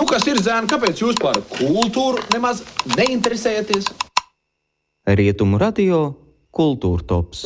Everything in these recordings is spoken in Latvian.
Nu, kas ir zēni, kāpēc jūs par kultūru nemaz neinteresējaties? Rietumu radio Kultūra Tops.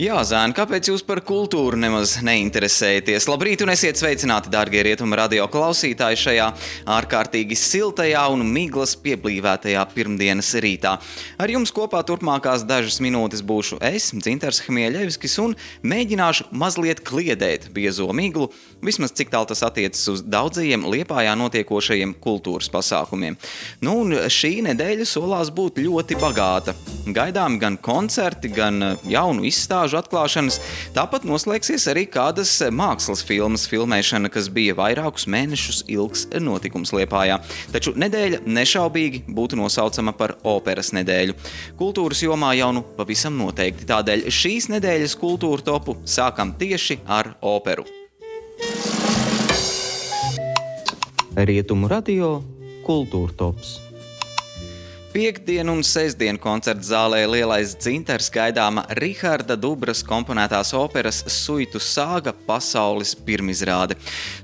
Jā, Zēn, kāpēc jūs par kultūru nemaz neinteresējaties? Labrīt, un esiet sveicināti, darbie rietumu radio klausītāji, šajā ārkārtīgi siltajā un miglas pieblīvētajā pirmdienas rītā. Ar jums kopā turpmākās dažas minūtes būšu es, Dzintars Hmieļevskis, un mēģināšu mazliet kliedēt biezo miglu, vismaz cik tālu tas attiecas uz daudzajiem liepājā notiekošajiem kultūras pasākumiem. Nu, un šī nedēļa solās būt ļoti bagāta. Gaidāmi gan koncerti, gan jaunu izstāžu montāžu atklāšanas. Tāpat noslēgsies arī kādas mākslas filmas filmēšana, kas bija vairākus mēnešus ilgs notikums Liepājā. Taču nedēļa nešaubīgi būtu nosaucama par operas nedēļu. Kultūras jomā jau nu pavisam noteikti. Tādēļ šīs nedēļas kultūra topu sākam tieši ar operu. Rietumu radio Kultūra tops. Piektdienu un sestdienu koncerta zālē lielais dzintars gaidāma Riharda Dubras komponētās operas Suitu sāga pasaules pirmizrāde.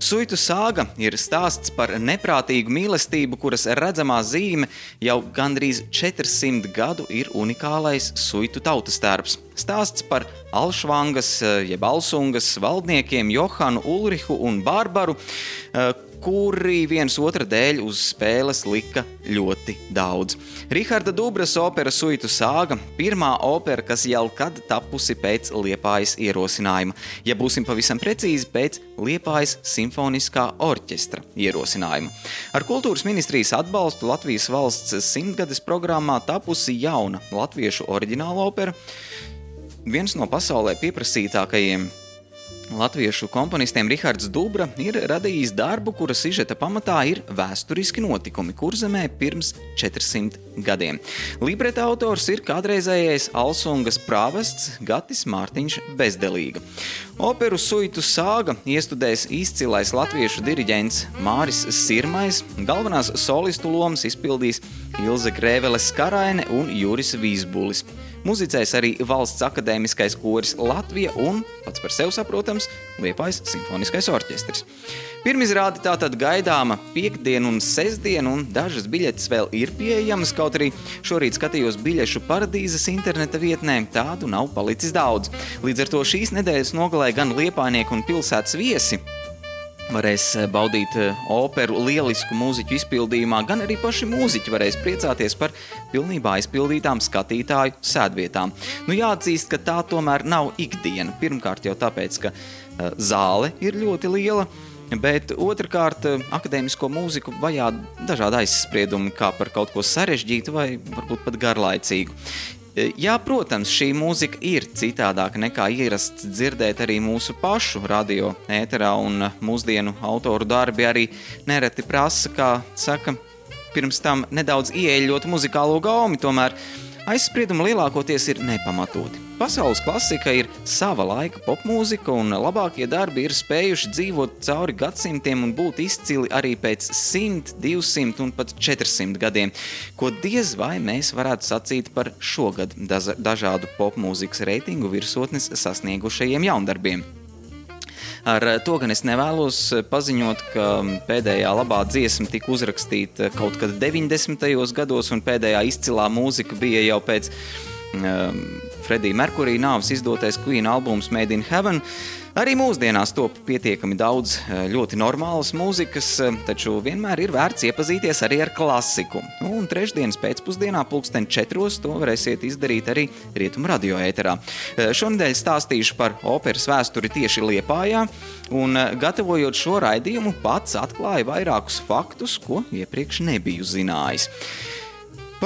Suitu sāga ir stāsts par neprātīgu mīlestību, kuras redzamā zīme jau gandrīz 400 gadu ir unikālais suitu tautas tērps. Stāsts par Alšvangas, jeb Alsungas valdniekiem Johanu Ulrihu un Bārbaru, kuri viens otra dēļ uz spēles lika ļoti daudz. Riharda Dubras opera Suitu sāga - pirmā opera, kas jau kad tapusi pēc Liepājas ierosinājuma. Ja būsim pavisam precīzi, pēc Liepājas simfoniskā orķestra ierosinājuma. Ar kultūras ministrijas atbalstu Latvijas valsts simtgades programmā tapusi jauna latviešu oriģināla opera. Viens no pasaulē pieprasītākajiem Latviešu komponistiem Rihards Dubra ir radījis darbu, kura sižeta pamatā ir vēsturiski notikumi kurzemē pirms 400 gadiem. Libreta autors ir kādreizējais Alsungas prāvests Gatis Mārtiņš Bezdelīga. Operu suitu sāga iestudēs izcilais latviešu diriģents Māris Sirmais, galvenās solistu lomas izpildīs Ilze Grēvele Skaraine un Juris Vīsbulis. Muzicēs arī valsts akadēmiskais koris Latvija un, pats par sevi saprotams, Liepais simfoniskais orķestris. Pirmizrāde tātad gaidāma piekdienu un sestdienu, un dažas biļetes vēl ir pieejamas, kaut arī šorīt skatījos biļešu paradīzes interneta vietnē, tādu nav palicis daudz. Līdz ar to šīs nedēļas nogalē gan liepainieku un pilsētas viesi varēs eh, baudīt eh, operu lielisku mūziķu izpildījumā, gan arī paši mūziķi varēs priecāties par pilnībā aizpildītām skatītāju sēdvietām. Nu, jāatzīst, ka tā tomēr nav ikdiena. Pirmkārt jau tāpēc, ka uh, zāle ir ļoti liela, bet otrkārt akadēmisko mūziku vajā dažādi aizspriedumi kā par kaut ko sarežģītu vai varbūt pat garlaicīgu. Jā, protams, šī mūzika ir citādāka nekā ierasts dzirdēt arī mūsu pašu radio ēterā, un mūsdienu autoru darbi arī nereti prasa, kā saka, pirms tam nedaudz ieeļot muzikālo gaumi, tomēr aizspriedumi lielākoties ir nepamatoti. Pasaules klasika ir sava laika popmūzika, un labākie darbi ir spējuši dzīvot cauri gadsimtiem un būt izcili arī pēc 100, 200 un pat 400 gadiem, ko diez vai mēs varētu sacīt par šogad dažādu popmūzikas reitingu virsotnes sasniegušajiem jaundarbiem. Ar to gan es nevēlos paziņot, ka pēdējā labā dziesma tika uzrakstīta kaut kad 90. gados, un pēdējā izcilā mūzika bija jau pēc um, Fredija Merkurija nāves izdotais Queen albums Made in Heaven. Arī mūsdienās top pietiekami daudz eh, ļoti normālas mūzikas, eh, taču vienmēr ir vērts iepazīties arī ar klasiku. Un trešdienas pēcpusdienā, pulksten četros, to varēsiet izdarīt arī Rietumu radio ēterā. Eh, šonadēļ stāstīšu par operas vēsturi tieši Liepājā, un gatavojot šo raidījumu, pats atklāju vairākus faktus, ko iepriekš nebiju zinājis.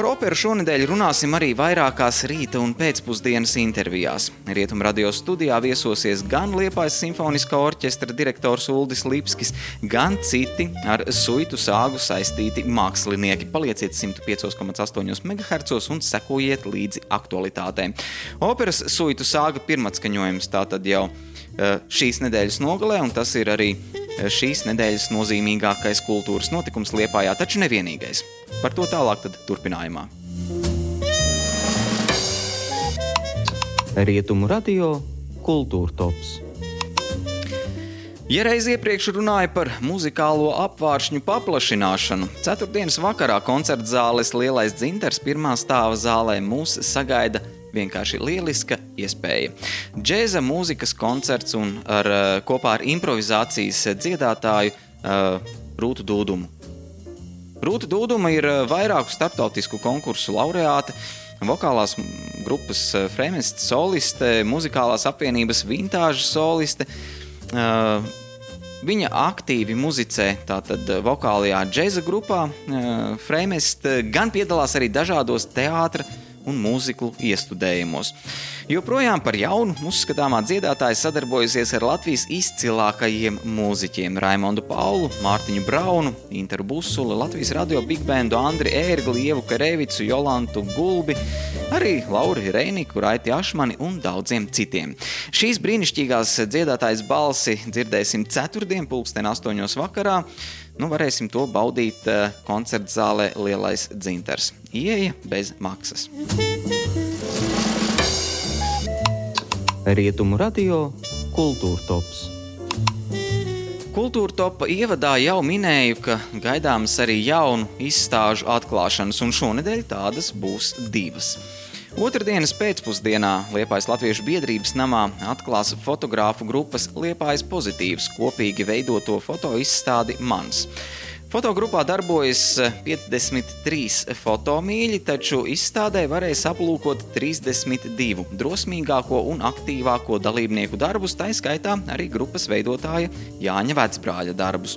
Par operu šonadēļ runāsim arī vairākās rīta un pēcpusdienas intervijās. Rietumu radio studijā viesosies gan Liepājas simfoniskā orķestra direktors Uldis Lipskis, gan citi ar suitu sāgu saistīti mākslinieki. Palieciet 105,8 MHz un sekojiet līdzi aktualitātēm. Operas suitu sāga pirmatskaņojums tātad jau eh, šīs nedēļas nogalē, un tas ir arī eh, šīs nedēļas nozīmīgākais kultūras notikums Liepājā, taču nevienīgais. Par to tālāk turpinājumā. Rietumu radio Kultūra Tops. Ja reiz iepriekš runāja par muzikālo apvāršņu paplašināšanu, ceturtdienas vakarā koncerta zāles Lielais dzintars pirmā stāva zālē mūs sagaida vienkārši lieliska iespēja. Džēza mūzikas koncerts un ar, eh, kopā ar improvizācijas dziedātāju uh, Rūtu Dūdumu. Rūta Dūduma ir eh, vairāku starptautisku konkursu laureāte, vokālās grupas Fremests soliste, muzikālās apvienības vintāža soliste. Uh, Viņa aktīvi muzicē tātad vokālajā džēza grupā, Freimest, gan piedalās arī dažādos teātra un mūziklu iestudējumos. Joprojām par jaunu uzskatāmā dziedātāja sadarbojusies ar Latvijas izcilākajiem mūziķiem - Raimondu Paulu, Mārtiņu Braunu, Interu Busuli, Latvijas radio big bandu Andri Ērgli, Ievu Karevicu, Jolantu Gulbi, arī Lauri Reiniku, Raiti Ašmani un daudziem citiem. Šīs brīnišķīgās dziedātājas balsi dzirdēsim ceturtdien, pulksten astoņos vakarā. Nu, varēsim to baudīt uh, koncerta zālē Lielais dzintars. Ieja bez maksas. Rietumu radio Kultūra tops. Kultūra topa ievadā jau minēju, ka gaidāmas arī jaunu izstāžu atklāšanas, un šonadēļ tādas būs divas. Otradienas pēcpusdienā Liepājas Latviešu biedrības namā atklās fotogrāfu grupas Liepājas pozitīvs kopīgi veidoto fotoizstādi Mans. Fotogrupā darbojas 53 fotomīļi, taču izstādē varēs aplūkot 32 drosmīgāko un aktīvāko dalībnieku darbus, tā skaitā arī grupas veidotāja Jāņa Vecbrāļa darbus.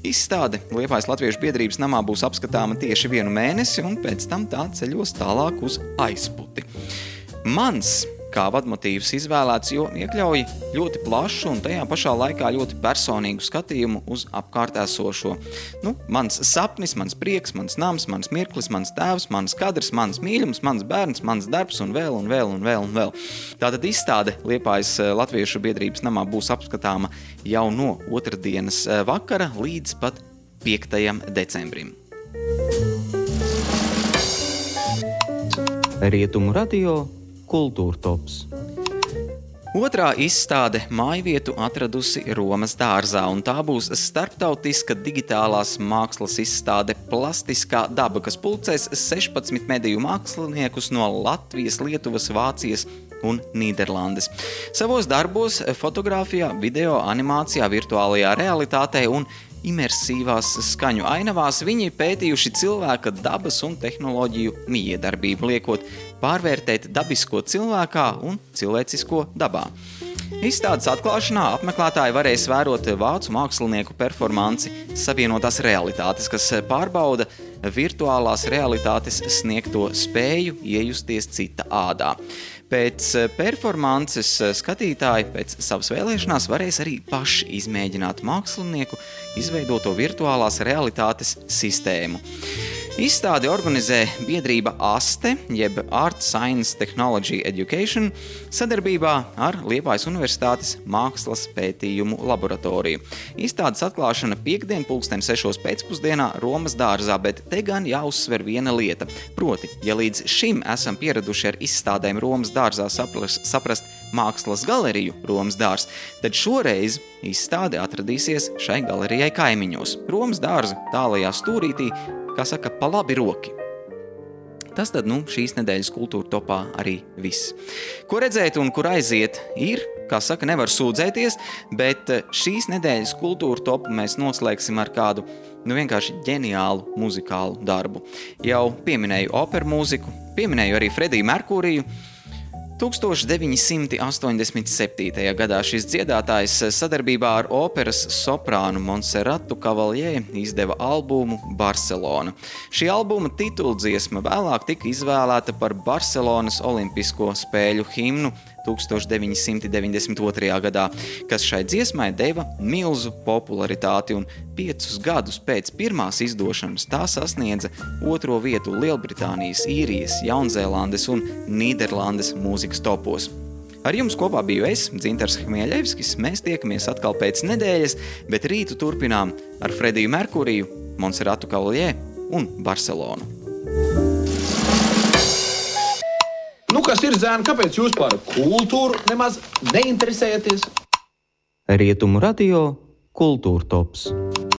Izstāde Liepājas Latviešu biedrības namā būs apskatāma tieši vienu mēnesi, un pēc tam tā ceļos tālāk uz aizputi. Mans kā vadmotīvs izvēlēts, jo iekļauj ļoti plašu un tajā pašā laikā ļoti personīgu skatījumu uz apkārt esošo. Nu, mans sapnis, mans prieks, mans nams, mans mirklis, mans tēvs, mans kadrs, mans mīlums, mans bērns, mans darbs un vēl un vēl un vēl. Un vēl. Tātad izstāde Liepājas eh, Latviešu biedrības namā būs apskatāma jau no otrdienas eh, vakara līdz pat 5. decembrim. Rietumu radio Kultūra tops. Otrā izstāde mājvietu atradusi Romas dārzā, un tā būs starptautiska digitālās mākslas izstāde Plastiskā daba, kas pulcēs 16 mediju māksliniekus no Latvijas, Lietuvas, Vācijas un Nīderlandes. Savos darbos, fotografijā, video, animācijā, virtuālajā realitātē un imersīvās skaņu ainavās viņi pētījuši cilvēka dabas un tehnoloģiju miedarbību, liekot pārvērtēt dabisko cilvēkā un cilvēcisko dabā. Izstādes atklāšanā apmeklētāji varēs vērot vācu mākslinieku performanci Savienotās realitātes, kas pārbauda virtuālās realitātes sniegto spēju iejusties cita ādā. Pēc eh, performances eh, skatītāji pēc savas vēlēšanās varēs arī paši izmēģināt mākslinieku izveidoto virtuālās realitātes sistēmu. Izstādi organizē biedrība ASTE, jeb Art Science Technology Education, sadarbībā ar Liepājas Universitātes Mākslas pētījumu laboratoriju. Izstādes atklāšana piekdien, pulksten 6. pēcpusdienā Romas dārzā, bet te gan jāuzsver viena lieta. Proti, ja līdz šim esam pieraduši ar izstādēm Romas dārzā saprast, saprast mākslas galeriju Romas dārs, tad šoreiz izstāde atradīsies šai galerijai kaimiņos. Romas dārza tālajā stūrītī kā saka, pa labi roki. Tas tad nu, šīs nedēļas kultūra topā arī viss. Ko redzēt un kur aiziet, ir, kā saka, nevar sūdzēties, bet eh, šīs nedēļas kultūra topu mēs noslēgsim ar kādu nu, vienkārši ģeniālu muzikālu darbu. Jau pieminēju operu mūziku, pieminēju arī Frediju Merkūriju, 1987. gadā šis dziedātājs sadarbībā ar operas soprānu Monserratu Cavalier izdeva albumu Barcelona. Šī albuma tituldziesma vēlāk tika izvēlēta par Barcelonas Olimpisko spēļu himnu 1992. gadā, kas šai dziesmai deva milzu popularitāti, un piecus gadus pēc pirmās izdošanas tā sasniedza otro vietu Lielbritānijas, Īrijas, Jaunzēlandes un Nīderlandes mūzikas topos. Ar jums kopā biju es, Dzintars Hmieļevskis. Mēs tiekamies atkal pēc nedēļas, bet rītu turpinām ar Frediju Merkuriju, Monserratu Kaljē un Barcelonu. Nu, kas ir zēni, kāpēc jūs par kultūru nemaz neinteresējaties? Rietumu radio Kultūra tops.